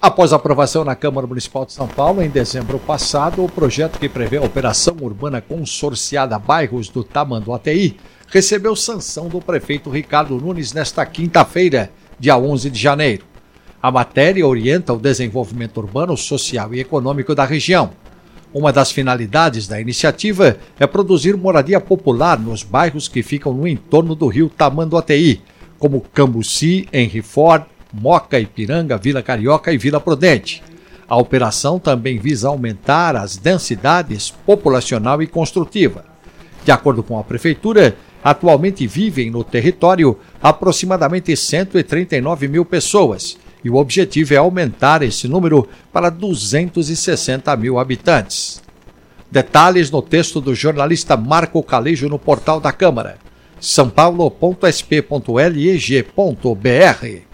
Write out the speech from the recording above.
Após aprovação na Câmara Municipal de São Paulo em dezembro passado, o projeto que prevê a operação urbana consorciada bairros do Tamanduateí recebeu sanção do prefeito Ricardo Nunes nesta quinta-feira, dia 11 de janeiro. A matéria orienta o desenvolvimento urbano, social e econômico da região. Uma das finalidades da iniciativa é produzir moradia popular nos bairros que ficam no entorno do rio Tamanduateí, como Cambuci, Henry Ford, Moca, Ipiranga, Vila Carioca e Vila Prudente. A operação também visa aumentar as densidades populacional e construtiva. De acordo com a Prefeitura, atualmente vivem no território aproximadamente 139 mil pessoas e o objetivo é aumentar esse número para 260 mil habitantes. Detalhes no texto do jornalista Marco Calejo no portal da Câmara, sãopaulo.sp.leg.br.